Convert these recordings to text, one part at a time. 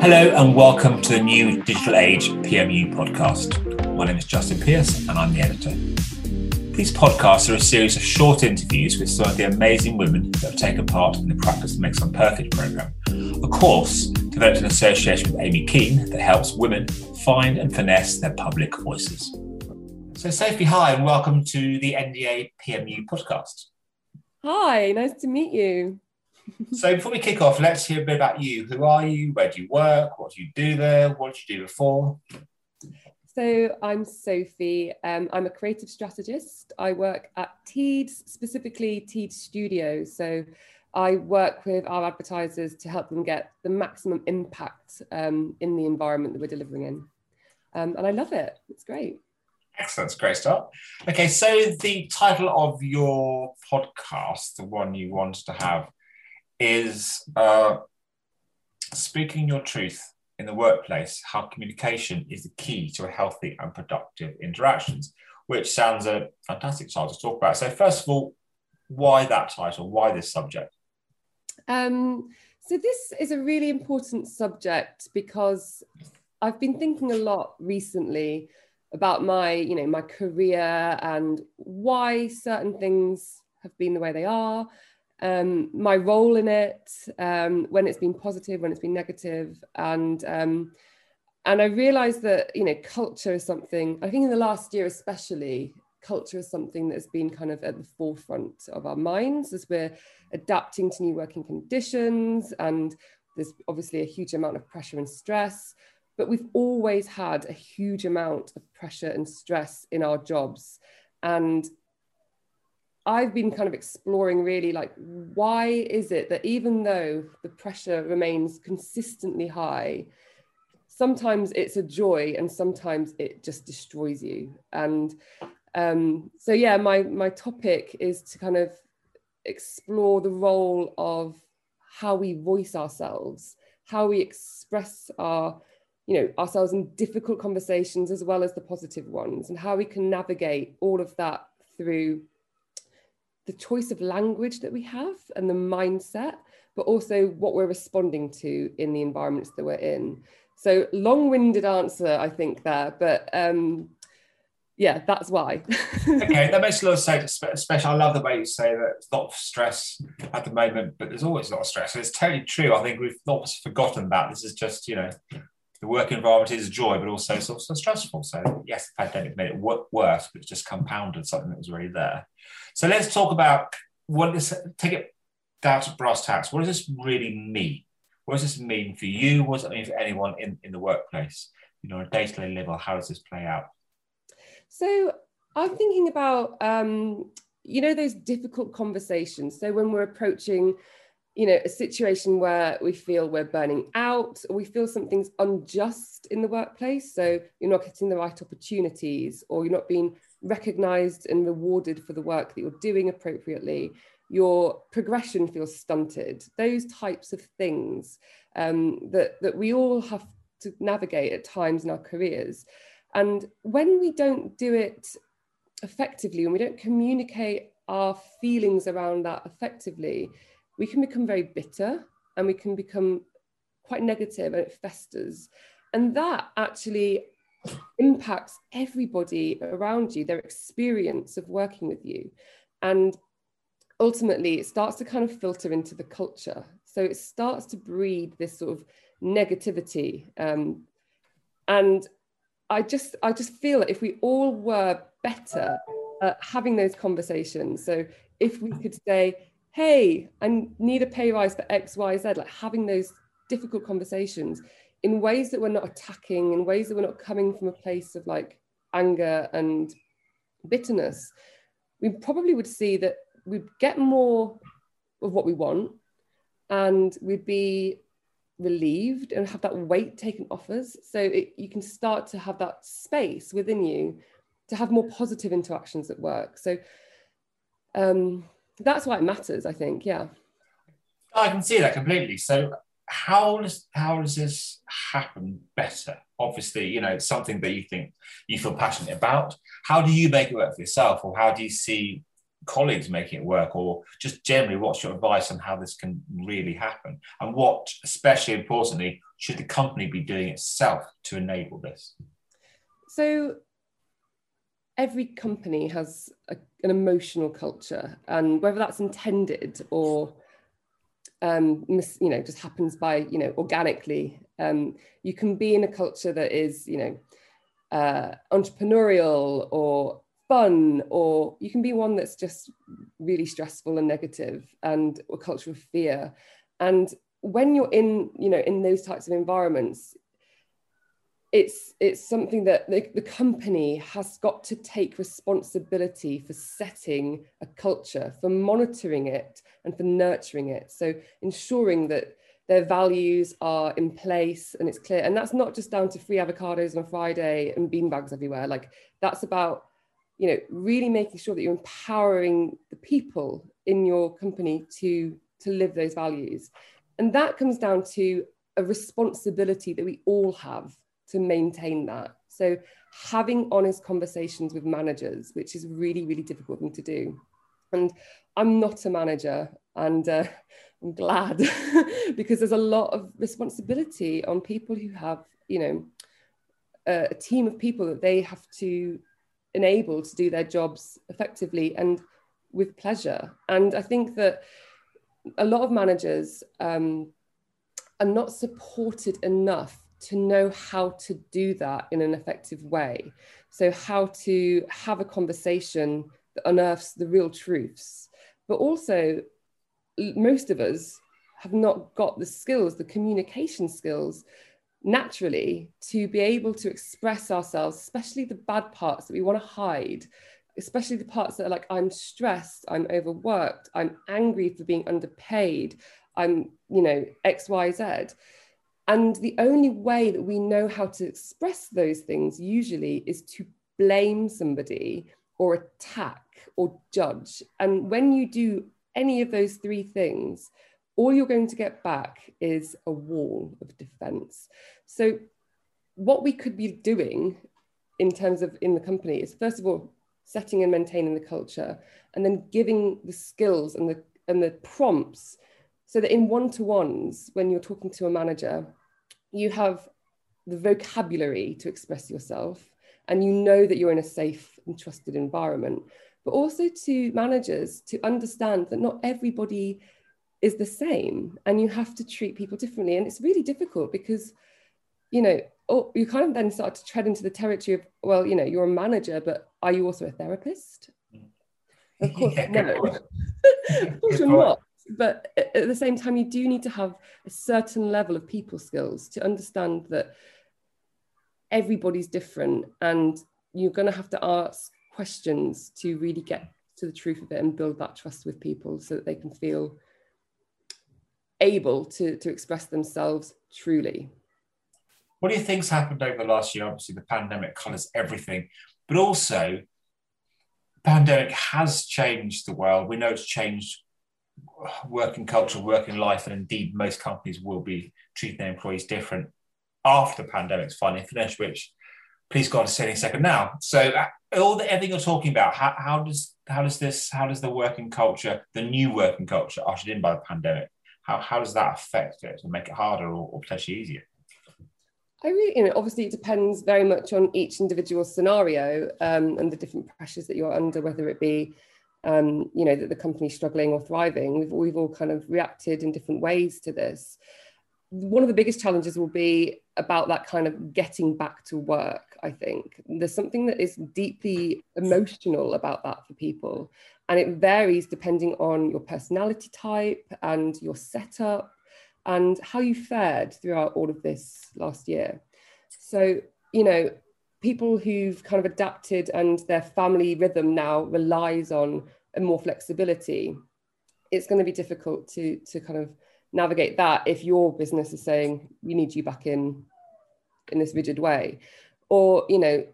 Hello and welcome to the new Digital Age PMU podcast. My name is Justin Pearse and I'm the editor. These podcasts are a series of short interviews with some of the amazing women that have taken part in the Practice Makes One Perfect program, a course developed in association with Amy Kean that helps women find and finesse their public voices. So, Sophie, hi, and welcome to the NDA PMU podcast. Hi, nice to meet you. So, before we kick off, let's hear a bit about you. Who are you? Where do you work? What do you do there? What did you do before? So, I'm Sophie. Um, I'm a creative strategist. I work at Teads, specifically Teads Studios. So, I work with our advertisers to help them get the maximum impact um, in the environment that we're delivering in. Um, and I love it. It's great. Excellent, great start. Okay, so the title of your podcast, the one you wanted to have, is uh, Speaking Your Truth in the Workplace How Communication is the Key to a Healthy and Productive Interactions, which sounds a fantastic title to talk about. So, first of all, why that title? Why this subject? Um, so, this is a really important subject because I've been thinking a lot recently about my you know my career and why certain things have been the way they are um, my role in it um, when it's been positive when it's been negative and um, and i realized that you know culture is something i think in the last year especially culture is something that's been kind of at the forefront of our minds as we're adapting to new working conditions and there's obviously a huge amount of pressure and stress but we've always had a huge amount of pressure and stress in our jobs. And I've been kind of exploring really like why is it that even though the pressure remains consistently high, sometimes it's a joy and sometimes it just destroys you. And um, so yeah, my my topic is to kind of explore the role of how we voice ourselves, how we express our you know ourselves in difficult conversations as well as the positive ones and how we can navigate all of that through the choice of language that we have and the mindset but also what we're responding to in the environments that we're in. So long-winded answer i think there but um yeah that's why. Okay that makes a lot of sense especially i love the way you say that it's not stress at the moment but there's always a lot of stress it's totally true. I think we've not forgotten that. This is just you know the work environment is a joy, but also it's also stressful. So yes, the pandemic made it worse, but it's just compounded something that was already there. So let's talk about what this. Take it down to brass tacks. What does this really mean? What does this mean for you? What does it mean for anyone in, in the workplace? You know, a day-to-day level, how does this play out? So I'm thinking about um, you know those difficult conversations. So when we're approaching you know a situation where we feel we're burning out or we feel something's unjust in the workplace. So you're not getting the right opportunities or you're not being recognized and rewarded for the work that you're doing appropriately. Your progression feels stunted. Those types of things um, that that we all have to navigate at times in our careers. And when we don't do it effectively and we don't communicate our feelings around that effectively we can become very bitter and we can become quite negative and it festers. And that actually impacts everybody around you, their experience of working with you. And ultimately, it starts to kind of filter into the culture. So it starts to breed this sort of negativity. Um, and I just, I just feel that if we all were better at having those conversations, so if we could say, hey, I need a pay rise for X, Y, Z, like having those difficult conversations in ways that we're not attacking, in ways that we're not coming from a place of like anger and bitterness, we probably would see that we'd get more of what we want and we'd be relieved and have that weight taken off us. So it, you can start to have that space within you to have more positive interactions at work. So um, that's why it matters, I think. Yeah. I can see that completely. So how does how does this happen better? Obviously, you know, it's something that you think you feel passionate about. How do you make it work for yourself, or how do you see colleagues making it work or just generally what's your advice on how this can really happen and what especially importantly should the company be doing itself to enable this so every company has a, an emotional culture and whether that's intended or um, mis, you know just happens by you know organically um, you can be in a culture that is you know uh, entrepreneurial or fun or you can be one that's just really stressful and negative and a culture of fear. And when you're in you know in those types of environments it's it's something that the, the company has got to take responsibility for setting a culture for monitoring it and for nurturing it. So ensuring that their values are in place and it's clear. And that's not just down to free avocados on a friday and beanbags everywhere. Like that's about you know really making sure that you're empowering the people in your company to to live those values. And that comes down to a responsibility that we all have to maintain that so having honest conversations with managers which is really really difficult thing to do and i'm not a manager and uh, i'm glad because there's a lot of responsibility on people who have you know a, a team of people that they have to enable to do their jobs effectively and with pleasure. And I think that a lot of managers um, are not supported enough to know how to do that in an effective way. So, how to have a conversation that unearths the real truths. But also, most of us have not got the skills, the communication skills naturally to be able to express ourselves, especially the bad parts that we want to hide, especially the parts that are like, I'm stressed, I'm overworked, I'm angry for being underpaid, I'm, you know, X, Y, Z. And the only way that we know how to express those things usually is to blame somebody or attack or judge. And when you do any of those three things, all you're going to get back is a wall of defense. So, what we could be doing in terms of in the company is first of all setting and maintaining the culture and then giving the skills and the and the prompts so that in one-to-ones when you're talking to a manager you have the vocabulary to express yourself and you know that you're in a safe and trusted environment but also to managers to understand that not everybody is the same and you have to treat people differently. And it's really difficult because you know oh, you kind of then start to tread into the territory of well you know you're a manager but are you also a therapist? Mm. of course yeah. no. of course. You're not but at the same time you do need to have a certain level of people skills to understand that everybody's different and you're going to have to ask questions to really get to the truth of it and build that trust with people so that they can feel able to, to express themselves truly. What do you think's happened over the last year? Obviously, the pandemic colours everything, but also the pandemic has changed the world. We know it's changed working culture, working life, and indeed most companies will be treating their employees different after the pandemic's finally finished, which please God is a second now. So uh, all the everything you're talking about, how, how does how does this how does the working culture, the new working culture ushered in by the pandemic, how, how does that affect it and make it harder or, or potentially easier? I really, you know, obviously it depends very much on each individual scenario um, and the different pressures that you're under, whether it be, um, you know, that the company's struggling or thriving. We've, we've all kind of reacted in different ways to this. One of the biggest challenges will be about that kind of getting back to work, I think. There's something that is deeply emotional about that for people. And it varies depending on your personality type and your setup and how you fared throughout all of this last year. So, you know, people who've kind of adapted and their family rhythm now relies on more flexibility, it's going to be difficult to, to kind of navigate that if your business is saying we need you back in in this rigid way. Or you know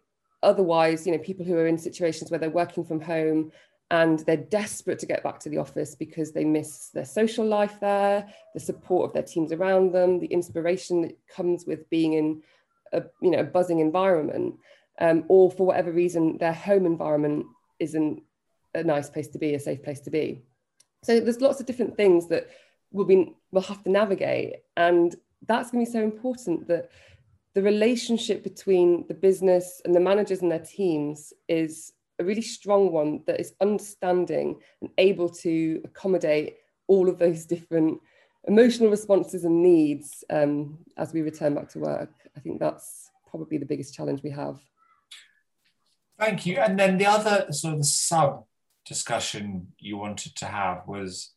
otherwise you know people who are in situations where they're working from home and they're desperate to get back to the office because they miss their social life there, the support of their teams around them, the inspiration that comes with being in a you know buzzing environment, um, or for whatever reason their home environment isn't a nice place to be, a safe place to be. So there's lots of different things that we'll be we'll have to navigate, and that's going to be so important that the relationship between the business and the managers and their teams is a really strong one that is understanding and able to accommodate all of those different emotional responses and needs um, as we return back to work. I think that's probably the biggest challenge we have. Thank you. And then the other sort of the sub discussion you wanted to have was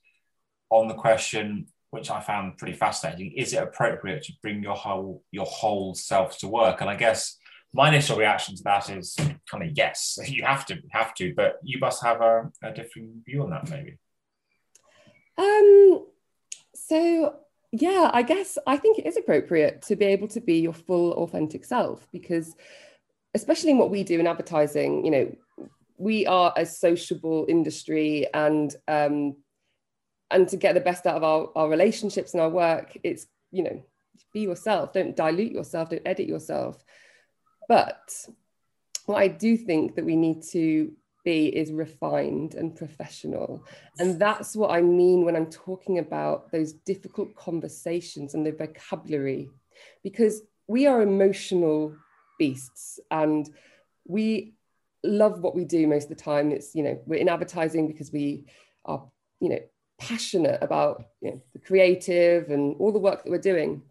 on the question, which I found pretty fascinating: is it appropriate to bring your whole your whole self to work? And I guess my initial reaction to that is kind of yes, you have to have to, but you must have a, a different view on that, maybe. Um. So yeah, I guess I think it is appropriate to be able to be your full authentic self because especially in what we do in advertising, you know, we are a sociable industry and um, and to get the best out of our, our relationships and our work, it's, you know, be yourself, don't dilute yourself, don't edit yourself. But what I do think that we need to be is refined and professional. And that's what I mean when I'm talking about those difficult conversations and the vocabulary, because we are emotional beasts and we love what we do most of the time. It's, you know, we're in advertising because we are, you know, passionate about you know, the creative and all the work that we're doing.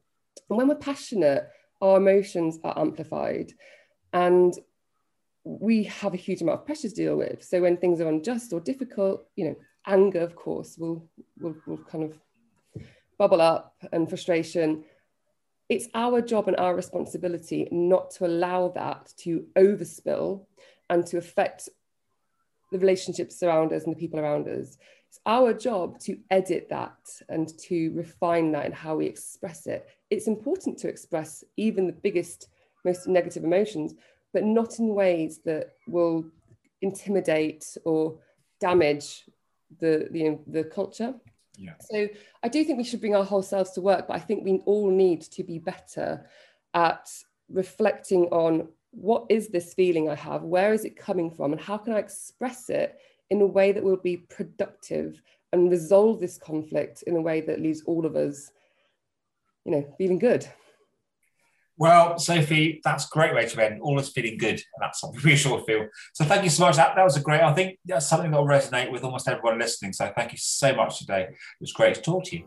And when we're passionate, our emotions are amplified and we have a huge amount of pressure to deal with. So when things are unjust or difficult, you know, anger, of course, will will, will kind of bubble up and frustration it's our job and our responsibility not to allow that to overspill and to affect the relationships around us and the people around us. It's our job to edit that and to refine that in how we express it. It's important to express even the biggest, most negative emotions, but not in ways that will intimidate or damage the, the, the culture. Yeah. So I do think we should bring our whole selves to work, but I think we all need to be better at reflecting on what is this feeling I have? Where is it coming from? And how can I express it in a way that will be productive and resolve this conflict in a way that leaves all of us, you know, feeling good? Well, Sophie, that's a great way to end. All us feeling good, and that's something we sure feel. So thank you so much. That, that was a great, I think that's something that will resonate with almost everyone listening. So thank you so much today. It was great to talk to you.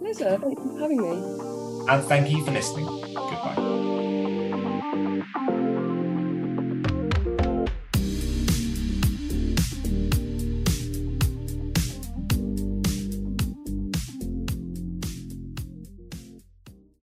Pleasure. Thank you for having me. And thank you for listening. Goodbye.